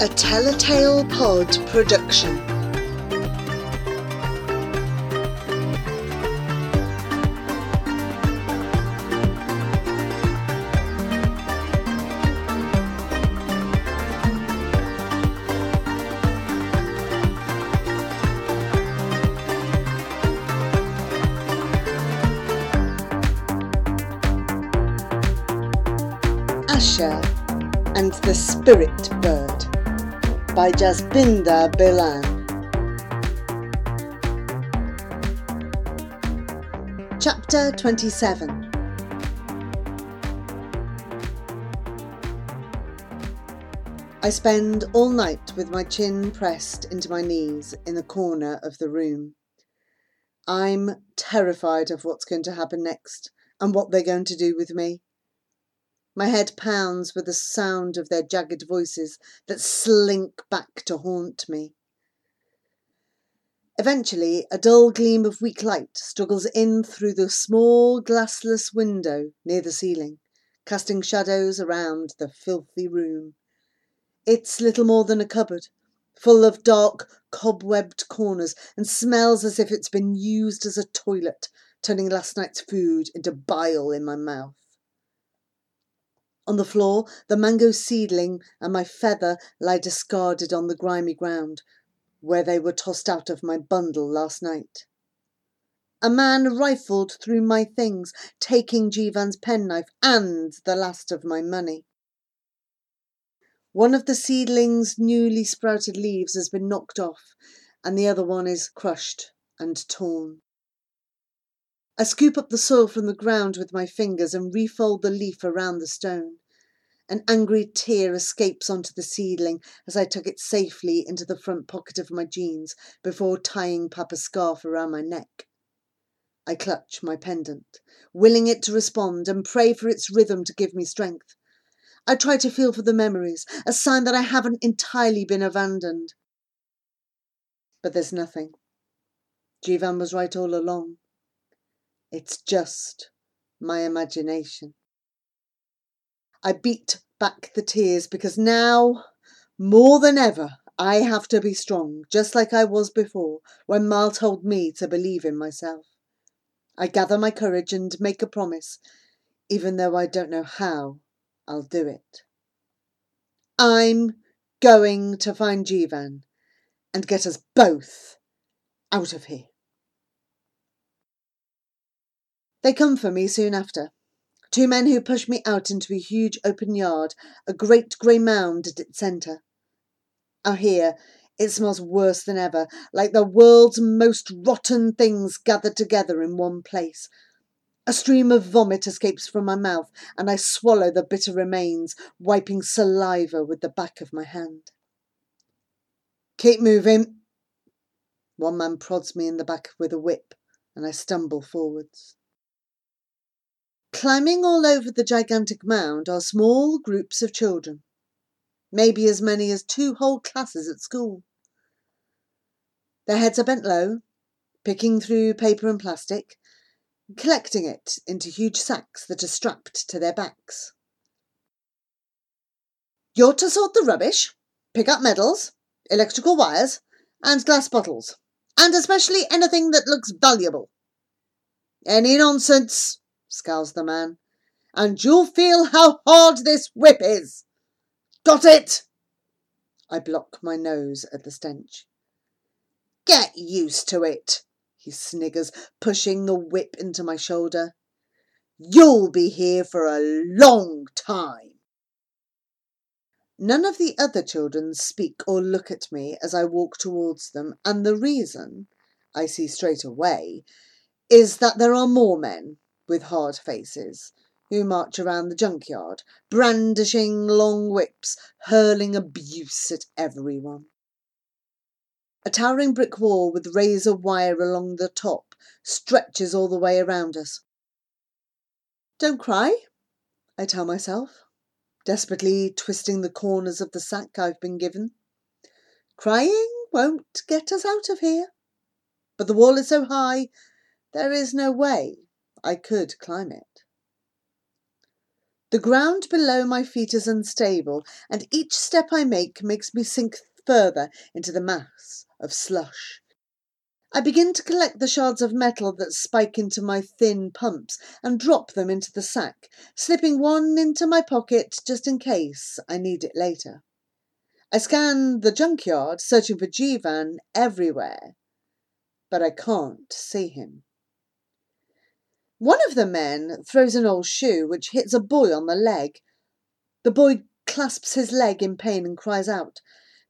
A Tell a Tale Pod production. Asha and the Spirit Bird by Jasbinder Bilan. Chapter 27 I spend all night with my chin pressed into my knees in the corner of the room. I'm terrified of what's going to happen next and what they're going to do with me. My head pounds with the sound of their jagged voices that slink back to haunt me. Eventually, a dull gleam of weak light struggles in through the small glassless window near the ceiling, casting shadows around the filthy room. It's little more than a cupboard, full of dark, cobwebbed corners, and smells as if it's been used as a toilet, turning last night's food into bile in my mouth. On the floor, the mango seedling and my feather lie discarded on the grimy ground, where they were tossed out of my bundle last night. A man rifled through my things, taking Jivan's penknife and the last of my money. One of the seedling's newly sprouted leaves has been knocked off, and the other one is crushed and torn. I scoop up the soil from the ground with my fingers and refold the leaf around the stone. An angry tear escapes onto the seedling as I tuck it safely into the front pocket of my jeans before tying Papa's scarf around my neck. I clutch my pendant, willing it to respond and pray for its rhythm to give me strength. I try to feel for the memories, a sign that I haven't entirely been abandoned. But there's nothing. Jivan was right all along. It's just my imagination. I beat back the tears because now, more than ever, I have to be strong, just like I was before when Mal told me to believe in myself. I gather my courage and make a promise, even though I don't know how I'll do it. I'm going to find Jivan and get us both out of here. They come for me soon after. Two men who push me out into a huge open yard, a great grey mound at its centre. Out here, it smells worse than ever, like the world's most rotten things gathered together in one place. A stream of vomit escapes from my mouth, and I swallow the bitter remains, wiping saliva with the back of my hand. Keep moving. One man prods me in the back with a whip, and I stumble forwards. Climbing all over the gigantic mound are small groups of children, maybe as many as two whole classes at school. Their heads are bent low, picking through paper and plastic, collecting it into huge sacks that are strapped to their backs. You're to sort the rubbish, pick up medals, electrical wires, and glass bottles, and especially anything that looks valuable. Any nonsense, scowls the man, and you'll feel how hard this whip is. Got it? I block my nose at the stench. Get used to it, he sniggers, pushing the whip into my shoulder. You'll be here for a long time. None of the other children speak or look at me as I walk towards them, and the reason, I see straight away, is that there are more men with hard faces, who march around the junkyard, brandishing long whips, hurling abuse at everyone. A towering brick wall with razor wire along the top stretches all the way around us. Don't cry, I tell myself, desperately twisting the corners of the sack I've been given. Crying won't get us out of here. But the wall is so high, there is no way I could climb it. The ground below my feet is unstable, and each step I make makes me sink further into the mass of slush. I begin to collect the shards of metal that spike into my thin pumps and drop them into the sack, slipping one into my pocket just in case I need it later. I scan the junkyard, searching for Jivan everywhere, but I can't see him. One of the men throws an old shoe which hits a boy on the leg. The boy clasps his leg in pain and cries out,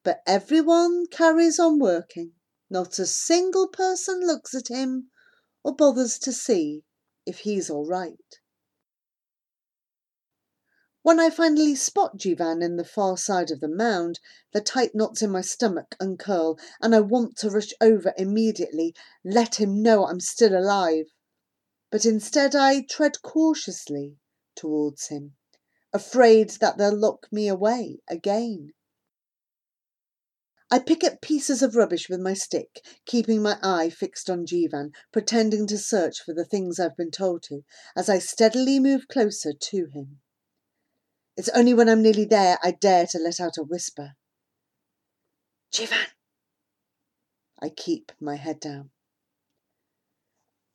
but everyone carries on working. Not a single person looks at him or bothers to see if he's all right. When I finally spot Jivan in the far side of the mound, the tight knots in my stomach uncurl, and I want to rush over immediately, let him know I'm still alive. But instead I tread cautiously towards him, afraid that they'll lock me away again. I pick up pieces of rubbish with my stick, keeping my eye fixed on Jivan, pretending to search for the things I've been told to, as I steadily move closer to him. It's only when I'm nearly there I dare to let out a whisper. Jivan! I keep my head down.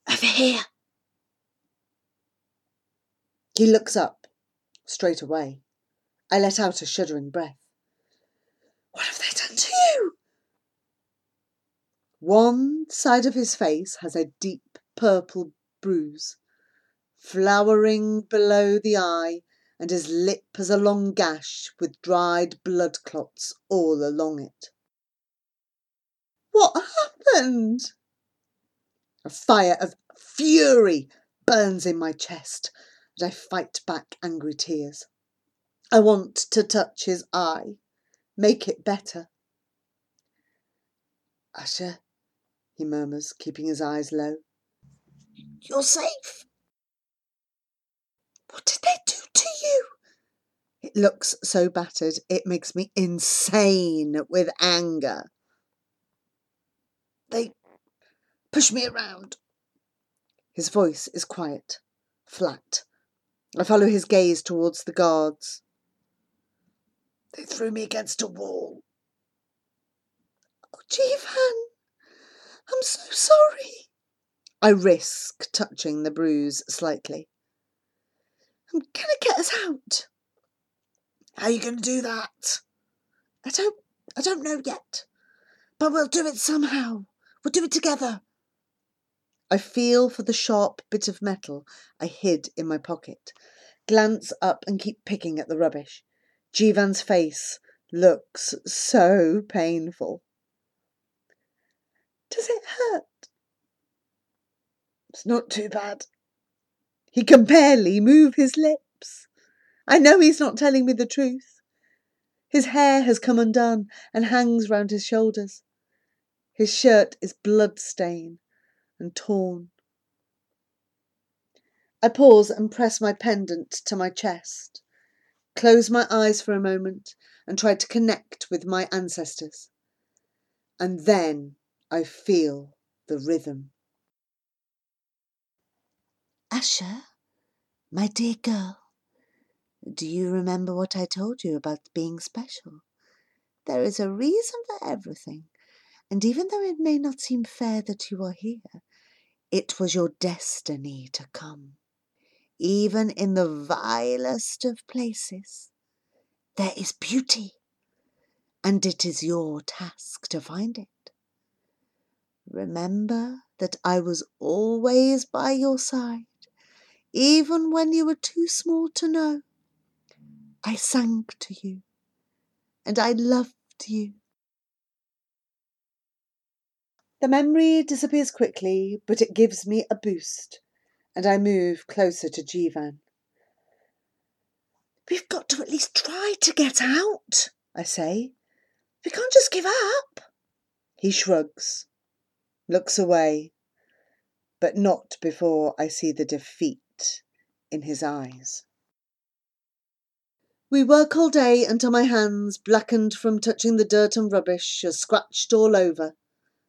Over here! He looks up, straight away. I let out a shuddering breath. What have they done to you? One side of his face has a deep purple bruise, flowering below the eye, and his lip has a long gash with dried blood clots all along it. What happened? A fire of fury burns in my chest, and I fight back angry tears. I want to touch his eye, Make it better. Asha, he murmurs, keeping his eyes low. You're safe. What did they do to you? It looks so battered, it makes me insane with anger. They push me around. His voice is quiet, flat. I follow his gaze towards the guards. They threw me against a wall. Oh, Jivan, I'm so sorry. I risk touching the bruise slightly. Um, I'm gonna get us out. How are you to do that? I don't, I don't know yet, but we'll do it somehow. We'll do it together. I feel for the sharp bit of metal I hid in my pocket, glance up and keep picking at the rubbish. Jivan's face looks so painful. Does it hurt? It's not too bad. He can barely move his lips. I know he's not telling me the truth. His hair has come undone and hangs round his shoulders. His shirt is blood-stained and torn. I pause and press my pendant to my chest close my eyes for a moment, and try to connect with my ancestors. And then I feel the rhythm. Asha, my dear girl, do you remember what I told you about being special? There is a reason for everything, and even though it may not seem fair that you are here, it was your destiny to come even in the vilest of places, there is beauty, and it is your task to find it. Remember that I was always by your side, even when you were too small to know. I sang to you, and I loved you. The memory disappears quickly, but it gives me a boost and I move closer to Jivan. We've got to at least try to get out, I say. We can't just give up. He shrugs, looks away, but not before I see the defeat in his eyes. We work all day until my hands, blackened from touching the dirt and rubbish, are scratched all over,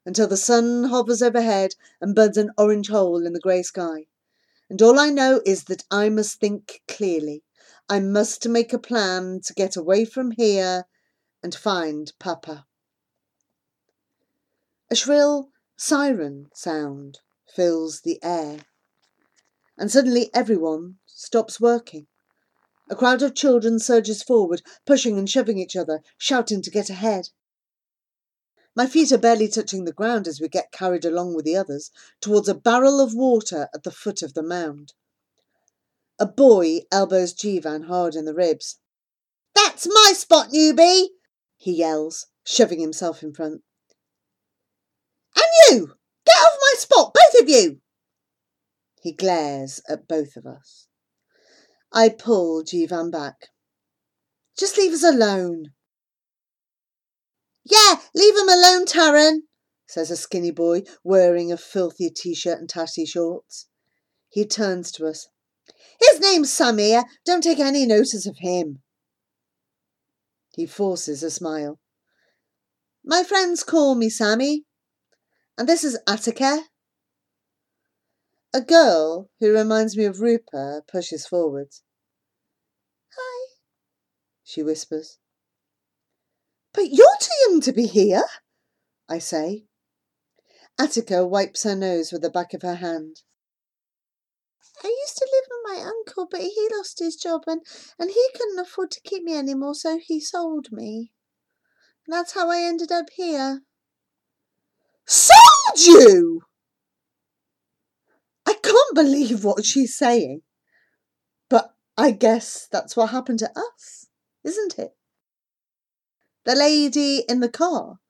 until the sun hovers overhead and burns an orange hole in the grey sky and all I know is that I must think clearly. I must make a plan to get away from here and find Papa. A shrill siren sound fills the air, and suddenly everyone stops working. A crowd of children surges forward, pushing and shoving each other, shouting to get ahead. My feet are barely touching the ground as we get carried along with the others towards a barrel of water at the foot of the mound. A boy elbows Jivan hard in the ribs. That's my spot, newbie! he yells, shoving himself in front. And you! Get off my spot, both of you! He glares at both of us. I pull Jivan back. Just leave us alone. Yeah, leave him alone, Taran, says a skinny boy wearing a filthy t shirt and tatty shorts. He turns to us. His name's Samir. Don't take any notice of him. He forces a smile. My friends call me Sammy. And this is Attica. A girl who reminds me of Rupa pushes forwards. Hi, she whispers. But you're too young to be here, I say. Attica wipes her nose with the back of her hand. I used to live with my uncle, but he lost his job and, and he couldn't afford to keep me anymore, so he sold me. that's how I ended up here. Sold you? I can't believe what she's saying. But I guess that's what happened to us, isn't it? The lady in the car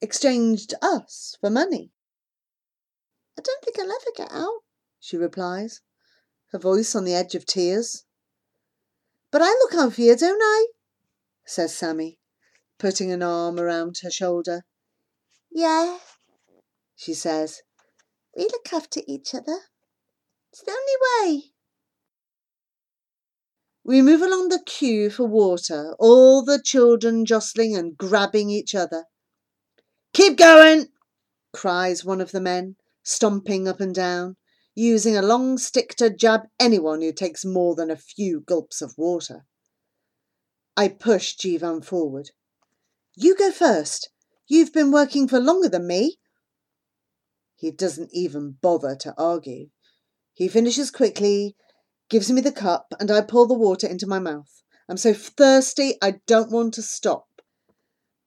exchanged us for money. I don't think I'll ever get out, she replies, her voice on the edge of tears. But I look out for you, don't I? says Sammy, putting an arm around her shoulder. Yeah, she says. We look after each other. It's the only way. We move along the queue for water, all the children jostling and grabbing each other. Keep going, cries one of the men, stomping up and down, using a long stick to jab anyone who takes more than a few gulps of water. I push Jivan forward. You go first. You've been working for longer than me. He doesn't even bother to argue. He finishes quickly gives me the cup, and I pour the water into my mouth. I'm so thirsty I don't want to stop.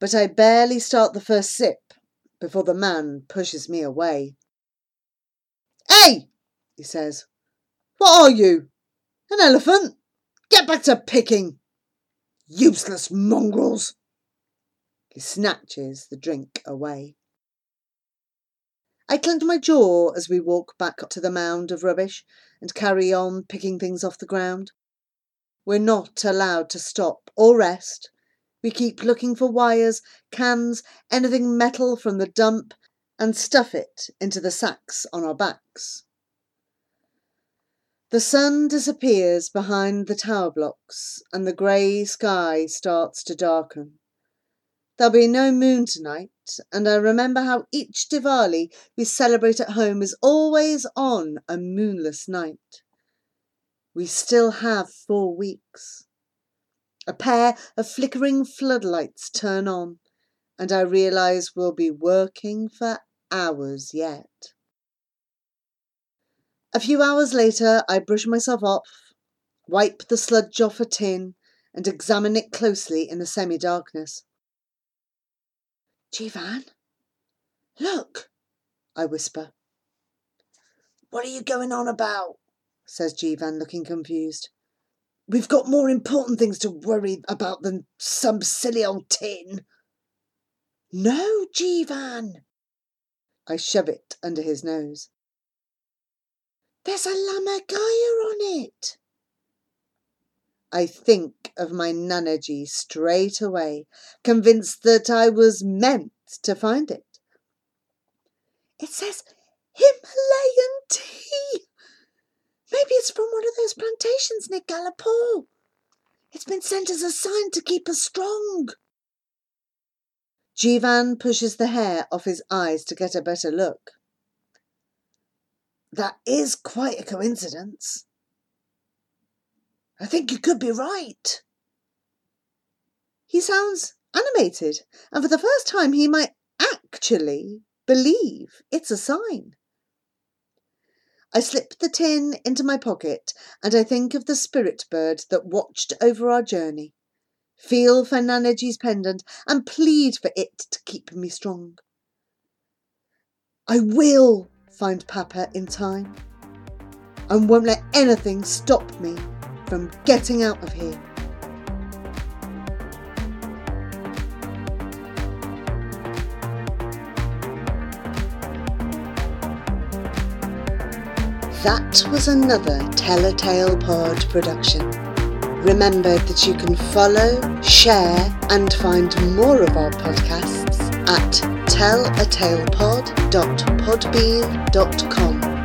But I barely start the first sip before the man pushes me away. Hey, he says, what are you? An elephant? Get back to picking. Useless mongrels. He snatches the drink away. I clench my jaw as we walk back to the mound of rubbish and carry on picking things off the ground. We're not allowed to stop or rest. We keep looking for wires, cans, anything metal from the dump, and stuff it into the sacks on our backs. The sun disappears behind the tower blocks, and the grey sky starts to darken. There'll be no moon tonight, and I remember how each Diwali we celebrate at home is always on a moonless night. We still have four weeks. A pair of flickering floodlights turn on, and I realise we'll be working for hours yet. A few hours later, I brush myself off, wipe the sludge off a tin, and examine it closely in the semi darkness. Jivan? Look, I whisper. What are you going on about? says Jivan, looking confused. We've got more important things to worry about than some silly old tin. No, Jivan. I shove it under his nose. There's a Lammergeier on it. I think of my Nanaji straight away, convinced that I was meant to find it. It says Himalayan tea. Maybe it's from one of those plantations near Gallipore. It's been sent as a sign to keep us strong. Jivan pushes the hair off his eyes to get a better look. That is quite a coincidence. I think you could be right. He sounds animated, and for the first time he might actually believe it's a sign. I slip the tin into my pocket and I think of the spirit bird that watched over our journey, feel for Nanaji's pendant and plead for it to keep me strong. I will find Papa in time and won't let anything stop me from getting out of here. That was another Tell a Tale Pod production. Remember that you can follow, share, and find more of our podcasts at tellatalepod.podbean.com.